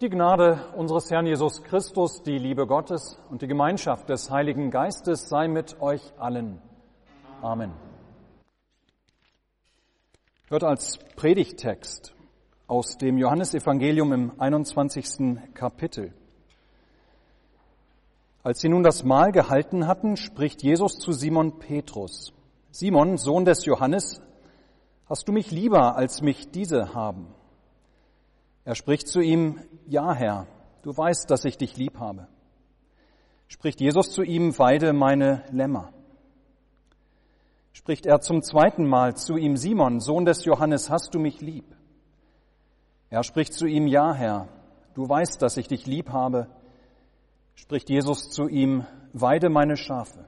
Die Gnade unseres Herrn Jesus Christus, die Liebe Gottes und die Gemeinschaft des Heiligen Geistes sei mit euch allen. Amen. Hört als Predigttext aus dem Johannesevangelium im 21. Kapitel. Als sie nun das Mahl gehalten hatten, spricht Jesus zu Simon Petrus. Simon, Sohn des Johannes, hast du mich lieber, als mich diese haben? Er spricht zu ihm, ja Herr, du weißt, dass ich dich lieb habe. Spricht Jesus zu ihm, weide meine Lämmer. Spricht er zum zweiten Mal zu ihm, Simon, Sohn des Johannes, hast du mich lieb? Er spricht zu ihm, ja Herr, du weißt, dass ich dich lieb habe spricht Jesus zu ihm, weide meine Schafe.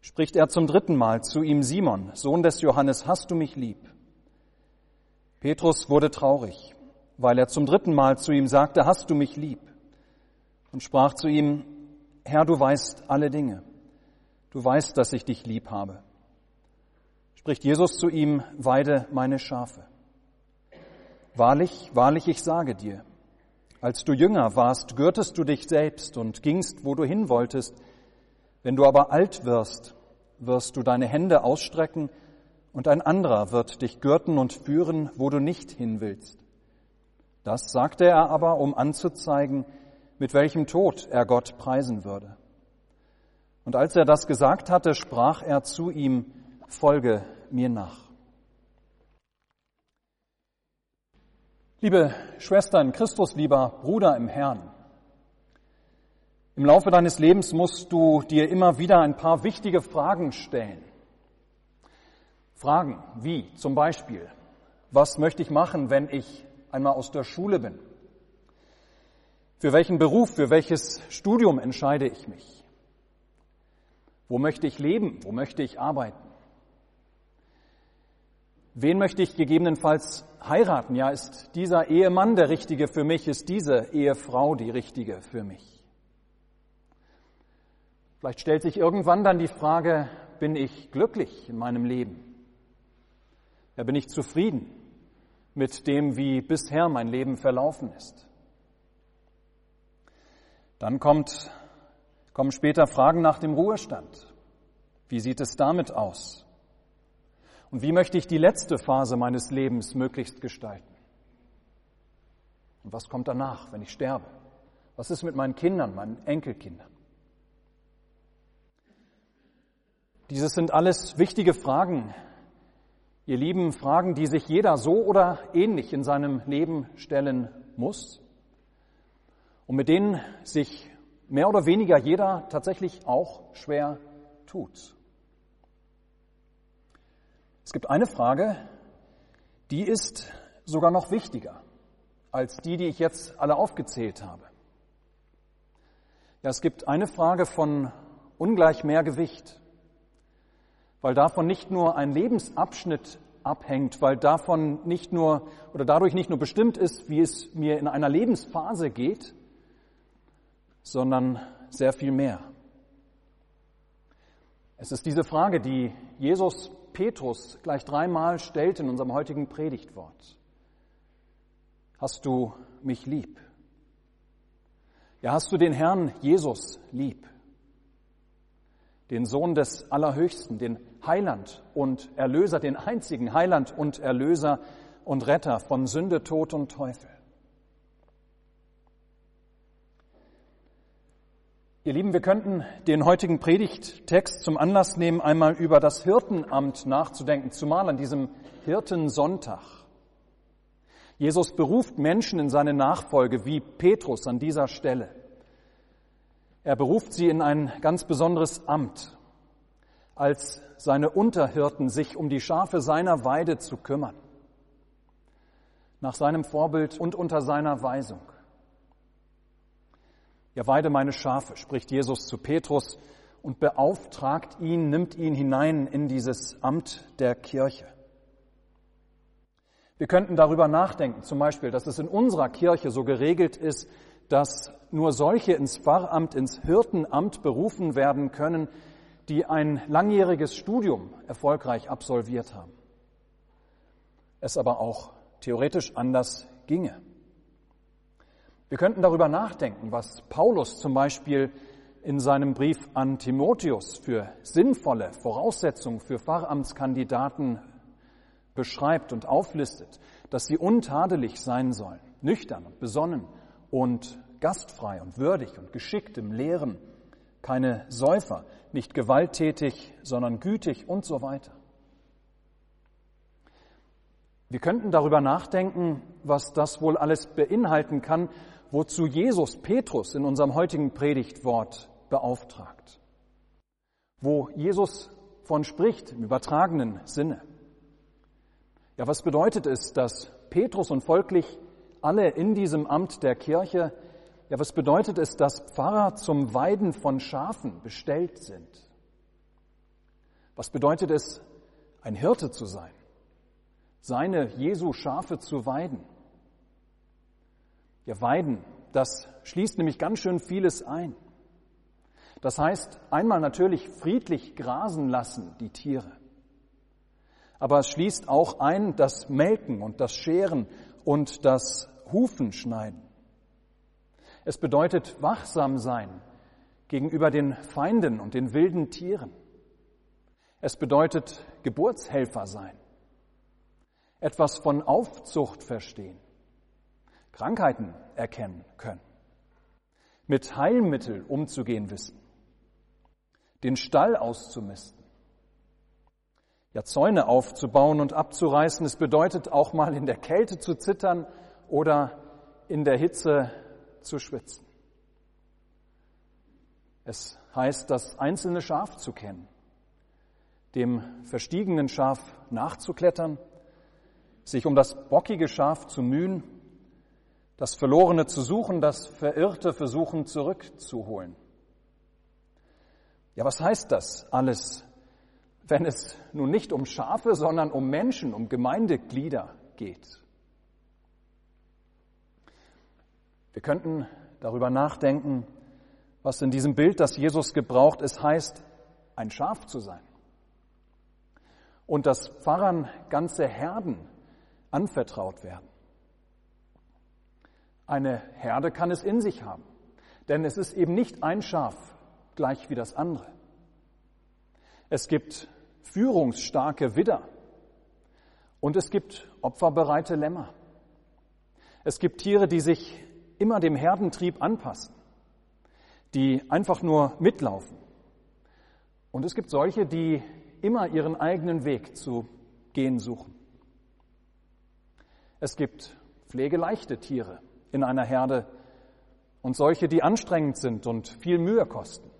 Spricht er zum dritten Mal zu ihm, Simon, Sohn des Johannes, hast du mich lieb? Petrus wurde traurig, weil er zum dritten Mal zu ihm sagte, hast du mich lieb? Und sprach zu ihm, Herr, du weißt alle Dinge. Du weißt, dass ich dich lieb habe. Spricht Jesus zu ihm, weide meine Schafe. Wahrlich, wahrlich, ich sage dir, als du jünger warst, gürtest du dich selbst und gingst, wo du hin wolltest. Wenn du aber alt wirst, wirst du deine Hände ausstrecken und ein anderer wird dich gürten und führen, wo du nicht hin willst. Das sagte er aber, um anzuzeigen, mit welchem Tod er Gott preisen würde. Und als er das gesagt hatte, sprach er zu ihm, folge mir nach. Liebe Schwestern, Christus, lieber Bruder im Herrn, im Laufe deines Lebens musst du dir immer wieder ein paar wichtige Fragen stellen. Fragen wie zum Beispiel, was möchte ich machen, wenn ich einmal aus der Schule bin? Für welchen Beruf, für welches Studium entscheide ich mich? Wo möchte ich leben? Wo möchte ich arbeiten? Wen möchte ich gegebenenfalls heiraten? Ja, ist dieser Ehemann der richtige für mich? Ist diese Ehefrau die richtige für mich? Vielleicht stellt sich irgendwann dann die Frage, bin ich glücklich in meinem Leben? Ja, bin ich zufrieden mit dem, wie bisher mein Leben verlaufen ist? Dann kommt, kommen später Fragen nach dem Ruhestand. Wie sieht es damit aus? Und wie möchte ich die letzte Phase meines Lebens möglichst gestalten? Und was kommt danach, wenn ich sterbe? Was ist mit meinen Kindern, meinen Enkelkindern? Dieses sind alles wichtige Fragen, ihr lieben Fragen, die sich jeder so oder ähnlich in seinem Leben stellen muss und mit denen sich mehr oder weniger jeder tatsächlich auch schwer tut. Es gibt eine Frage, die ist sogar noch wichtiger als die, die ich jetzt alle aufgezählt habe. Ja, es gibt eine Frage von ungleich mehr Gewicht, weil davon nicht nur ein Lebensabschnitt abhängt, weil davon nicht nur oder dadurch nicht nur bestimmt ist, wie es mir in einer Lebensphase geht, sondern sehr viel mehr. Es ist diese Frage, die Jesus Petrus gleich dreimal stellt in unserem heutigen Predigtwort. Hast du mich lieb? Ja, hast du den Herrn Jesus lieb? Den Sohn des Allerhöchsten, den Heiland und Erlöser, den einzigen Heiland und Erlöser und Retter von Sünde, Tod und Teufel. Ihr Lieben, wir könnten den heutigen Predigttext zum Anlass nehmen, einmal über das Hirtenamt nachzudenken, zumal an diesem Hirtensonntag. Jesus beruft Menschen in seine Nachfolge, wie Petrus an dieser Stelle. Er beruft sie in ein ganz besonderes Amt, als seine Unterhirten sich um die Schafe seiner Weide zu kümmern, nach seinem Vorbild und unter seiner Weisung. Ja, weide meine Schafe, spricht Jesus zu Petrus und beauftragt ihn, nimmt ihn hinein in dieses Amt der Kirche. Wir könnten darüber nachdenken, zum Beispiel, dass es in unserer Kirche so geregelt ist, dass nur solche ins Pfarramt, ins Hirtenamt berufen werden können, die ein langjähriges Studium erfolgreich absolviert haben. Es aber auch theoretisch anders ginge. Wir könnten darüber nachdenken, was Paulus zum Beispiel in seinem Brief an Timotheus für sinnvolle Voraussetzungen für Pfarramtskandidaten beschreibt und auflistet, dass sie untadelig sein sollen, nüchtern und besonnen und gastfrei und würdig und geschickt im Lehren, keine Säufer, nicht gewalttätig, sondern gütig und so weiter. Wir könnten darüber nachdenken, was das wohl alles beinhalten kann, wozu Jesus Petrus in unserem heutigen Predigtwort beauftragt. Wo Jesus von spricht im übertragenen Sinne. Ja, was bedeutet es, dass Petrus und folglich alle in diesem Amt der Kirche, ja, was bedeutet es, dass Pfarrer zum Weiden von Schafen bestellt sind? Was bedeutet es, ein Hirte zu sein? Seine Jesu Schafe zu weiden? Ja, weiden, das schließt nämlich ganz schön vieles ein. Das heißt, einmal natürlich friedlich grasen lassen, die Tiere. Aber es schließt auch ein das Melken und das Scheren und das Hufen schneiden. Es bedeutet wachsam sein gegenüber den Feinden und den wilden Tieren. Es bedeutet Geburtshelfer sein, etwas von Aufzucht verstehen, Krankheiten erkennen können, mit Heilmittel umzugehen wissen, den Stall auszumisten, ja Zäune aufzubauen und abzureißen. Es bedeutet auch mal in der Kälte zu zittern oder in der Hitze zu schwitzen. Es heißt, das einzelne Schaf zu kennen, dem verstiegenen Schaf nachzuklettern, sich um das bockige Schaf zu mühen das Verlorene zu suchen, das Verirrte versuchen zurückzuholen. Ja, was heißt das alles, wenn es nun nicht um Schafe, sondern um Menschen, um Gemeindeglieder geht? Wir könnten darüber nachdenken, was in diesem Bild, das Jesus gebraucht, es heißt, ein Schaf zu sein. Und dass Pfarrern ganze Herden anvertraut werden. Eine Herde kann es in sich haben, denn es ist eben nicht ein Schaf gleich wie das andere. Es gibt führungsstarke Widder und es gibt opferbereite Lämmer. Es gibt Tiere, die sich immer dem Herdentrieb anpassen, die einfach nur mitlaufen. Und es gibt solche, die immer ihren eigenen Weg zu gehen suchen. Es gibt pflegeleichte Tiere, in einer Herde und solche, die anstrengend sind und viel Mühe kosten.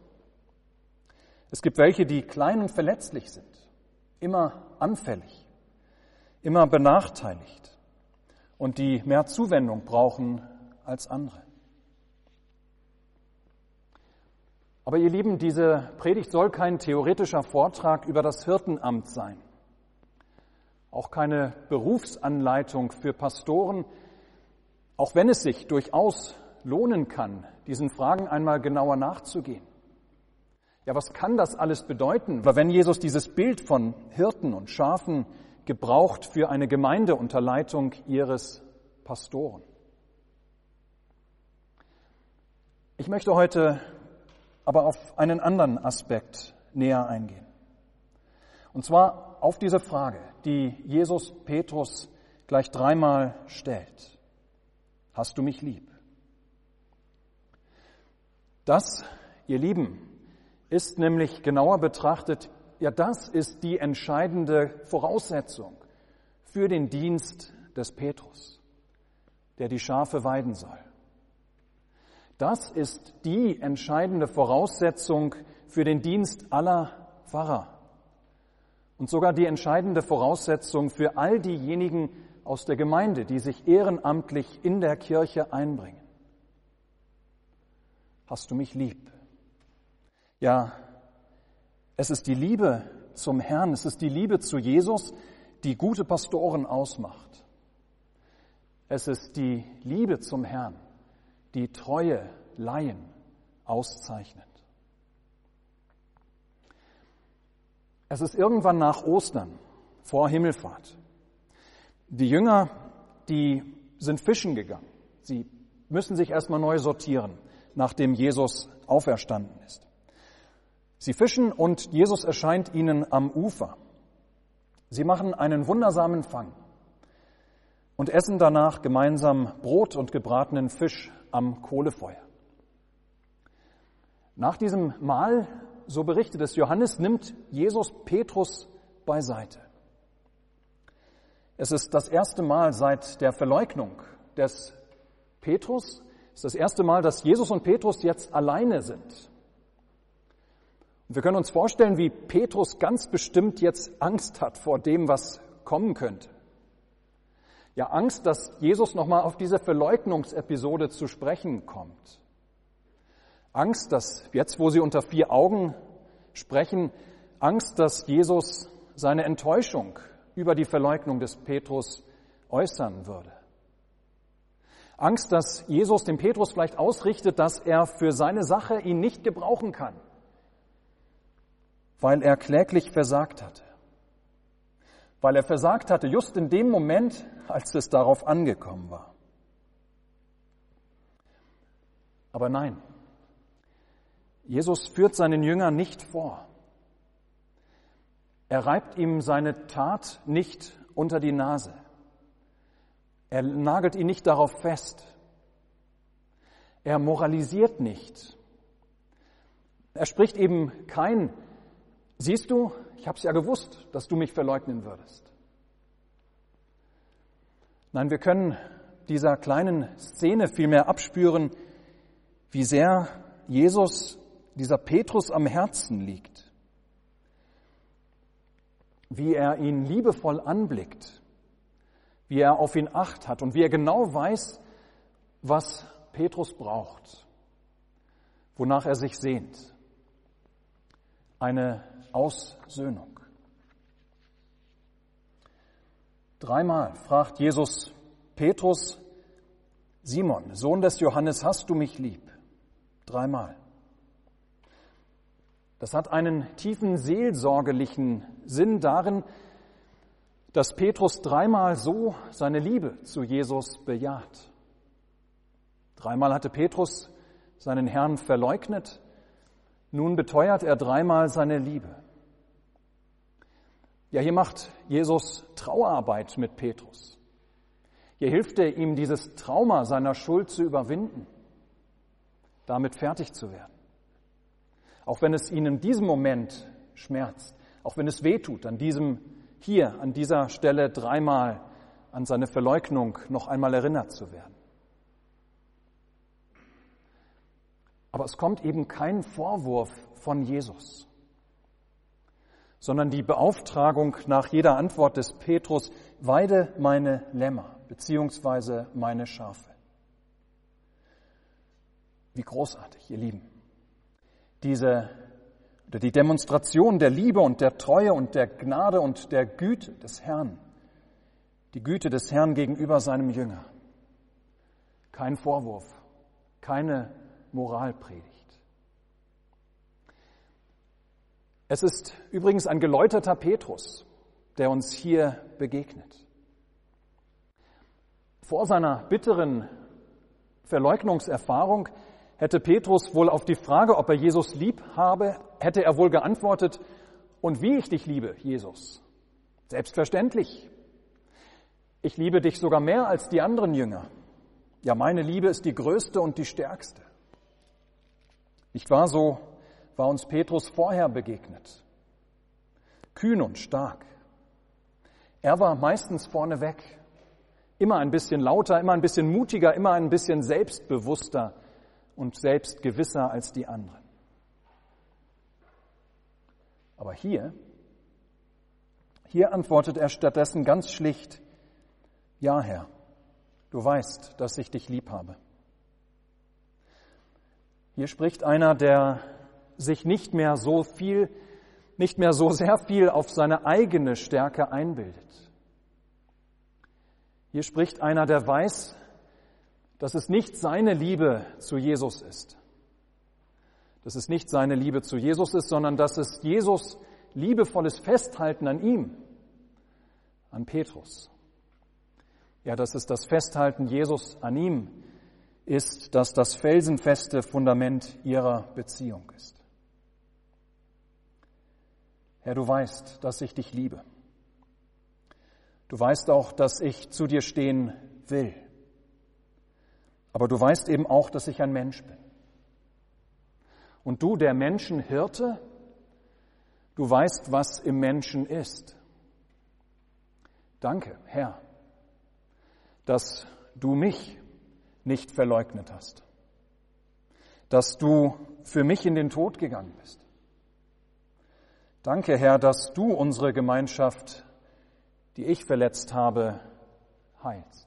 Es gibt welche, die klein und verletzlich sind, immer anfällig, immer benachteiligt und die mehr Zuwendung brauchen als andere. Aber ihr Lieben, diese Predigt soll kein theoretischer Vortrag über das Hirtenamt sein, auch keine Berufsanleitung für Pastoren, auch wenn es sich durchaus lohnen kann, diesen Fragen einmal genauer nachzugehen. Ja, was kann das alles bedeuten? Weil wenn Jesus dieses Bild von Hirten und Schafen gebraucht für eine Gemeinde unter Leitung ihres Pastoren. Ich möchte heute aber auf einen anderen Aspekt näher eingehen. Und zwar auf diese Frage, die Jesus Petrus gleich dreimal stellt. Hast du mich lieb? Das, ihr Lieben, ist nämlich genauer betrachtet, ja das ist die entscheidende Voraussetzung für den Dienst des Petrus, der die Schafe weiden soll. Das ist die entscheidende Voraussetzung für den Dienst aller Pfarrer und sogar die entscheidende Voraussetzung für all diejenigen, aus der Gemeinde, die sich ehrenamtlich in der Kirche einbringen. Hast du mich lieb? Ja, es ist die Liebe zum Herrn, es ist die Liebe zu Jesus, die gute Pastoren ausmacht. Es ist die Liebe zum Herrn, die treue Laien auszeichnet. Es ist irgendwann nach Ostern, vor Himmelfahrt. Die Jünger, die sind fischen gegangen. Sie müssen sich erstmal neu sortieren, nachdem Jesus auferstanden ist. Sie fischen und Jesus erscheint ihnen am Ufer. Sie machen einen wundersamen Fang und essen danach gemeinsam Brot und gebratenen Fisch am Kohlefeuer. Nach diesem Mahl, so berichtet es Johannes, nimmt Jesus Petrus beiseite. Es ist das erste Mal seit der Verleugnung des Petrus, es ist das erste Mal, dass Jesus und Petrus jetzt alleine sind. Und wir können uns vorstellen, wie Petrus ganz bestimmt jetzt Angst hat vor dem, was kommen könnte. Ja, Angst, dass Jesus nochmal auf diese Verleugnungsepisode zu sprechen kommt. Angst, dass jetzt, wo sie unter vier Augen sprechen, Angst, dass Jesus seine Enttäuschung über die Verleugnung des Petrus äußern würde. Angst, dass Jesus dem Petrus vielleicht ausrichtet, dass er für seine Sache ihn nicht gebrauchen kann, weil er kläglich versagt hatte. Weil er versagt hatte, just in dem Moment, als es darauf angekommen war. Aber nein, Jesus führt seinen Jüngern nicht vor. Er reibt ihm seine Tat nicht unter die Nase. Er nagelt ihn nicht darauf fest. Er moralisiert nicht. Er spricht eben kein, siehst du, ich habe es ja gewusst, dass du mich verleugnen würdest. Nein, wir können dieser kleinen Szene vielmehr abspüren, wie sehr Jesus, dieser Petrus am Herzen liegt wie er ihn liebevoll anblickt, wie er auf ihn acht hat und wie er genau weiß, was Petrus braucht, wonach er sich sehnt. Eine Aussöhnung. Dreimal fragt Jesus Petrus, Simon, Sohn des Johannes, hast du mich lieb? Dreimal. Das hat einen tiefen seelsorgerlichen Sinn darin, dass Petrus dreimal so seine Liebe zu Jesus bejaht. Dreimal hatte Petrus seinen Herrn verleugnet, nun beteuert er dreimal seine Liebe. Ja, hier macht Jesus Trauerarbeit mit Petrus. Hier hilft er ihm, dieses Trauma seiner Schuld zu überwinden, damit fertig zu werden. Auch wenn es ihnen in diesem Moment schmerzt, auch wenn es wehtut, an diesem hier, an dieser Stelle dreimal an seine Verleugnung noch einmal erinnert zu werden. Aber es kommt eben kein Vorwurf von Jesus, sondern die Beauftragung nach jeder Antwort des Petrus, weide meine Lämmer beziehungsweise meine Schafe. Wie großartig, ihr Lieben diese oder die Demonstration der Liebe und der Treue und der Gnade und der Güte des Herrn, die Güte des Herrn gegenüber seinem Jünger. Kein Vorwurf, keine Moralpredigt. Es ist übrigens ein geläuterter Petrus, der uns hier begegnet. Vor seiner bitteren Verleugnungserfahrung hätte Petrus wohl auf die Frage, ob er Jesus lieb habe, hätte er wohl geantwortet, und wie ich dich liebe, Jesus. Selbstverständlich. Ich liebe dich sogar mehr als die anderen Jünger. Ja, meine Liebe ist die größte und die stärkste. Nicht wahr? So war uns Petrus vorher begegnet. Kühn und stark. Er war meistens vorneweg. Immer ein bisschen lauter, immer ein bisschen mutiger, immer ein bisschen selbstbewusster und selbst gewisser als die anderen. Aber hier, hier antwortet er stattdessen ganz schlicht, ja Herr, du weißt, dass ich dich lieb habe. Hier spricht einer, der sich nicht mehr so viel, nicht mehr so sehr viel auf seine eigene Stärke einbildet. Hier spricht einer, der weiß, dass es nicht seine Liebe zu Jesus ist. Dass es nicht seine Liebe zu Jesus ist, sondern dass es Jesus liebevolles Festhalten an ihm, an Petrus. Ja, dass es das Festhalten Jesus an ihm ist, dass das felsenfeste Fundament ihrer Beziehung ist. Herr, du weißt, dass ich dich liebe. Du weißt auch, dass ich zu dir stehen will. Aber du weißt eben auch, dass ich ein Mensch bin. Und du, der Menschenhirte, du weißt, was im Menschen ist. Danke, Herr, dass du mich nicht verleugnet hast, dass du für mich in den Tod gegangen bist. Danke, Herr, dass du unsere Gemeinschaft, die ich verletzt habe, heilst.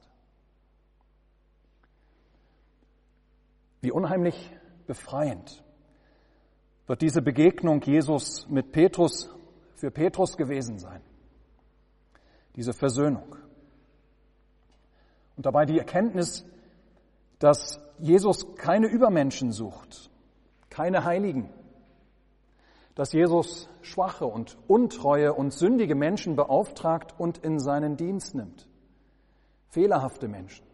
Wie unheimlich befreiend wird diese Begegnung Jesus mit Petrus für Petrus gewesen sein. Diese Versöhnung. Und dabei die Erkenntnis, dass Jesus keine Übermenschen sucht, keine Heiligen, dass Jesus schwache und untreue und sündige Menschen beauftragt und in seinen Dienst nimmt. Fehlerhafte Menschen.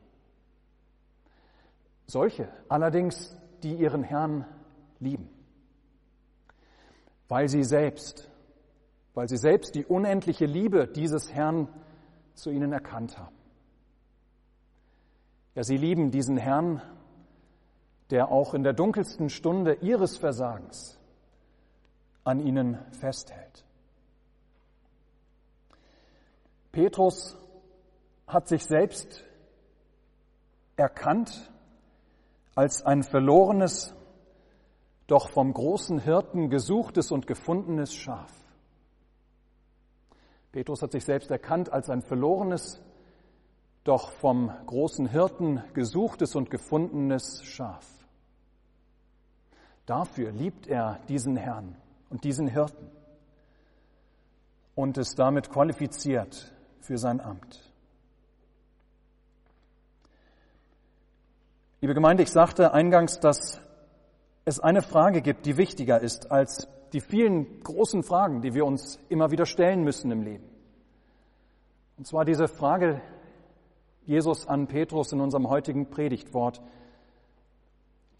Solche allerdings, die ihren Herrn lieben, weil sie selbst, weil sie selbst die unendliche Liebe dieses Herrn zu ihnen erkannt haben. Ja, sie lieben diesen Herrn, der auch in der dunkelsten Stunde ihres Versagens an ihnen festhält. Petrus hat sich selbst erkannt als ein verlorenes, doch vom großen Hirten gesuchtes und gefundenes Schaf. Petrus hat sich selbst erkannt als ein verlorenes, doch vom großen Hirten gesuchtes und gefundenes Schaf. Dafür liebt er diesen Herrn und diesen Hirten und ist damit qualifiziert für sein Amt. Liebe Gemeinde, ich sagte eingangs, dass es eine Frage gibt, die wichtiger ist als die vielen großen Fragen, die wir uns immer wieder stellen müssen im Leben. Und zwar diese Frage Jesus an Petrus in unserem heutigen Predigtwort,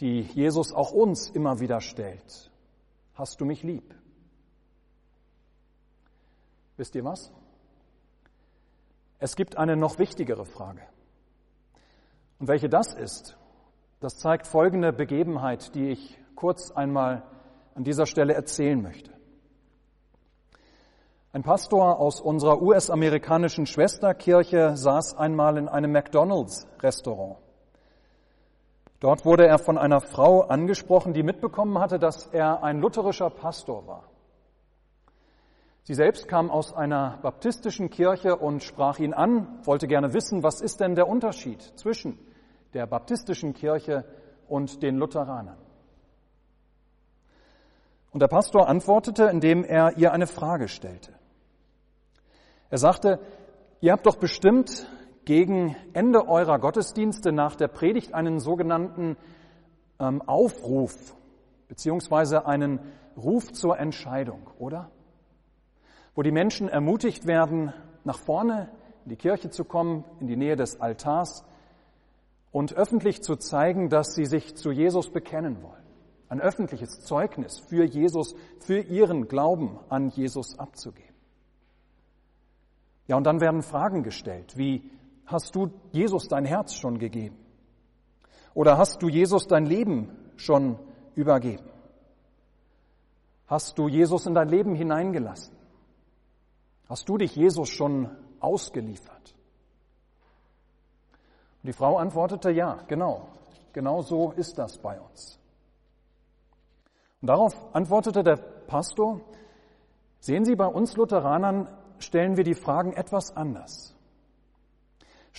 die Jesus auch uns immer wieder stellt. Hast du mich lieb? Wisst ihr was? Es gibt eine noch wichtigere Frage. Und welche das ist, das zeigt folgende Begebenheit, die ich kurz einmal an dieser Stelle erzählen möchte. Ein Pastor aus unserer US-amerikanischen Schwesterkirche saß einmal in einem McDonald's-Restaurant. Dort wurde er von einer Frau angesprochen, die mitbekommen hatte, dass er ein lutherischer Pastor war. Sie selbst kam aus einer baptistischen Kirche und sprach ihn an, wollte gerne wissen, was ist denn der Unterschied zwischen der baptistischen Kirche und den Lutheranern. Und der Pastor antwortete, indem er ihr eine Frage stellte. Er sagte, ihr habt doch bestimmt gegen Ende eurer Gottesdienste nach der Predigt einen sogenannten ähm, Aufruf beziehungsweise einen Ruf zur Entscheidung, oder? Wo die Menschen ermutigt werden, nach vorne in die Kirche zu kommen, in die Nähe des Altars und öffentlich zu zeigen, dass sie sich zu Jesus bekennen wollen. Ein öffentliches Zeugnis für Jesus, für ihren Glauben an Jesus abzugeben. Ja, und dann werden Fragen gestellt, wie hast du Jesus dein Herz schon gegeben? Oder hast du Jesus dein Leben schon übergeben? Hast du Jesus in dein Leben hineingelassen? Hast du dich Jesus schon ausgeliefert? Und die Frau antwortete, ja, genau, genau so ist das bei uns. Und darauf antwortete der Pastor, sehen Sie, bei uns Lutheranern stellen wir die Fragen etwas anders.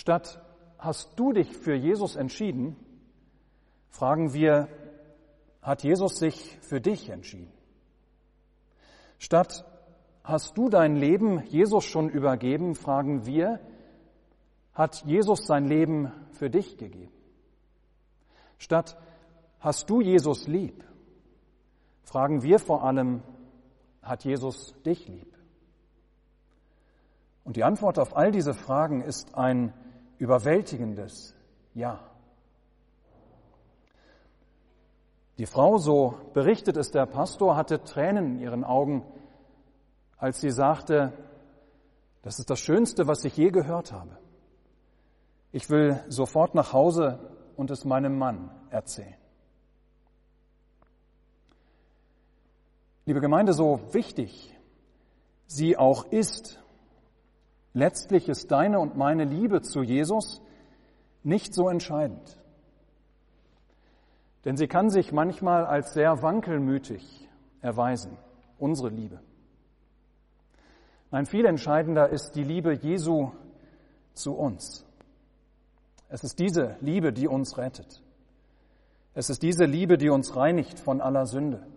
Statt hast du dich für Jesus entschieden, fragen wir, hat Jesus sich für dich entschieden? Statt hast du dein Leben Jesus schon übergeben, fragen wir, hat Jesus sein Leben für dich gegeben. Statt hast du Jesus lieb, fragen wir vor allem, hat Jesus dich lieb? Und die Antwort auf all diese Fragen ist ein überwältigendes Ja. Die Frau, so berichtet es der Pastor, hatte Tränen in ihren Augen, als sie sagte, das ist das Schönste, was ich je gehört habe. Ich will sofort nach Hause und es meinem Mann erzählen. Liebe Gemeinde, so wichtig sie auch ist, letztlich ist deine und meine Liebe zu Jesus nicht so entscheidend. Denn sie kann sich manchmal als sehr wankelmütig erweisen, unsere Liebe. Nein, viel entscheidender ist die Liebe Jesu zu uns. Es ist diese Liebe, die uns rettet. Es ist diese Liebe, die uns reinigt von aller Sünde.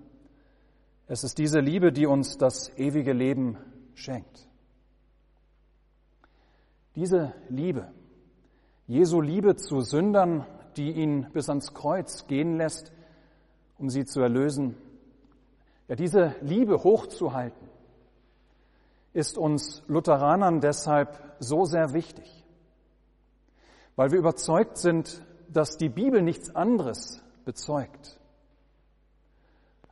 Es ist diese Liebe, die uns das ewige Leben schenkt. Diese Liebe, Jesu Liebe zu Sündern, die ihn bis ans Kreuz gehen lässt, um sie zu erlösen, ja, diese Liebe hochzuhalten, ist uns Lutheranern deshalb so sehr wichtig, weil wir überzeugt sind, dass die Bibel nichts anderes bezeugt,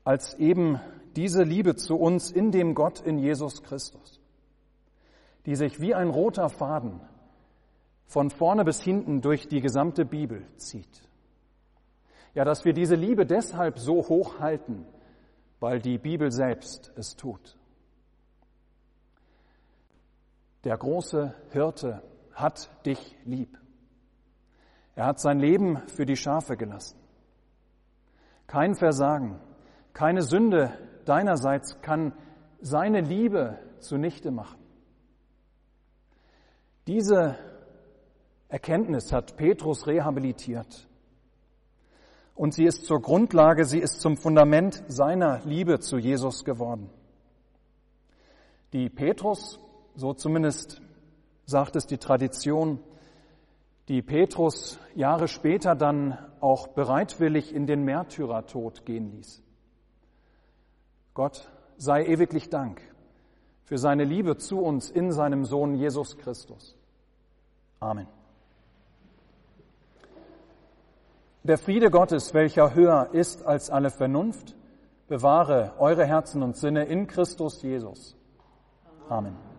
als eben diese Liebe zu uns in dem Gott in Jesus Christus, die sich wie ein roter Faden von vorne bis hinten durch die gesamte Bibel zieht. Ja, dass wir diese Liebe deshalb so hoch halten, weil die Bibel selbst es tut. Der große Hirte hat dich lieb. Er hat sein Leben für die Schafe gelassen. Kein Versagen, keine Sünde deinerseits kann seine Liebe zunichte machen. Diese Erkenntnis hat Petrus rehabilitiert. Und sie ist zur Grundlage, sie ist zum Fundament seiner Liebe zu Jesus geworden. Die Petrus, so zumindest sagt es die Tradition, die Petrus Jahre später dann auch bereitwillig in den Märtyrertod gehen ließ. Gott sei ewiglich Dank für seine Liebe zu uns in seinem Sohn Jesus Christus. Amen. Der Friede Gottes, welcher höher ist als alle Vernunft, bewahre eure Herzen und Sinne in Christus Jesus. Amen.